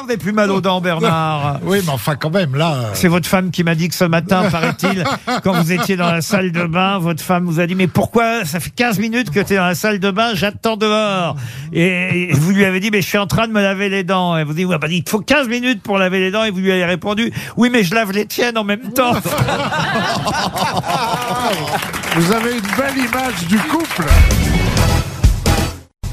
jamais plus mal aux dents, Bernard. Oui, mais enfin, quand même, là. Euh. C'est votre femme qui m'a dit que ce matin, paraît-il, quand vous étiez dans la salle de bain, votre femme vous a dit Mais pourquoi ça fait 15 minutes que tu es dans la salle de bain, j'attends dehors Et vous lui avez dit Mais je suis en train de me laver les dents. Et vous dites bah, Il faut 15 minutes pour laver les dents. Et vous lui avez répondu Oui, mais je lave les tiennes en même temps. Vous avez une belle image du couple.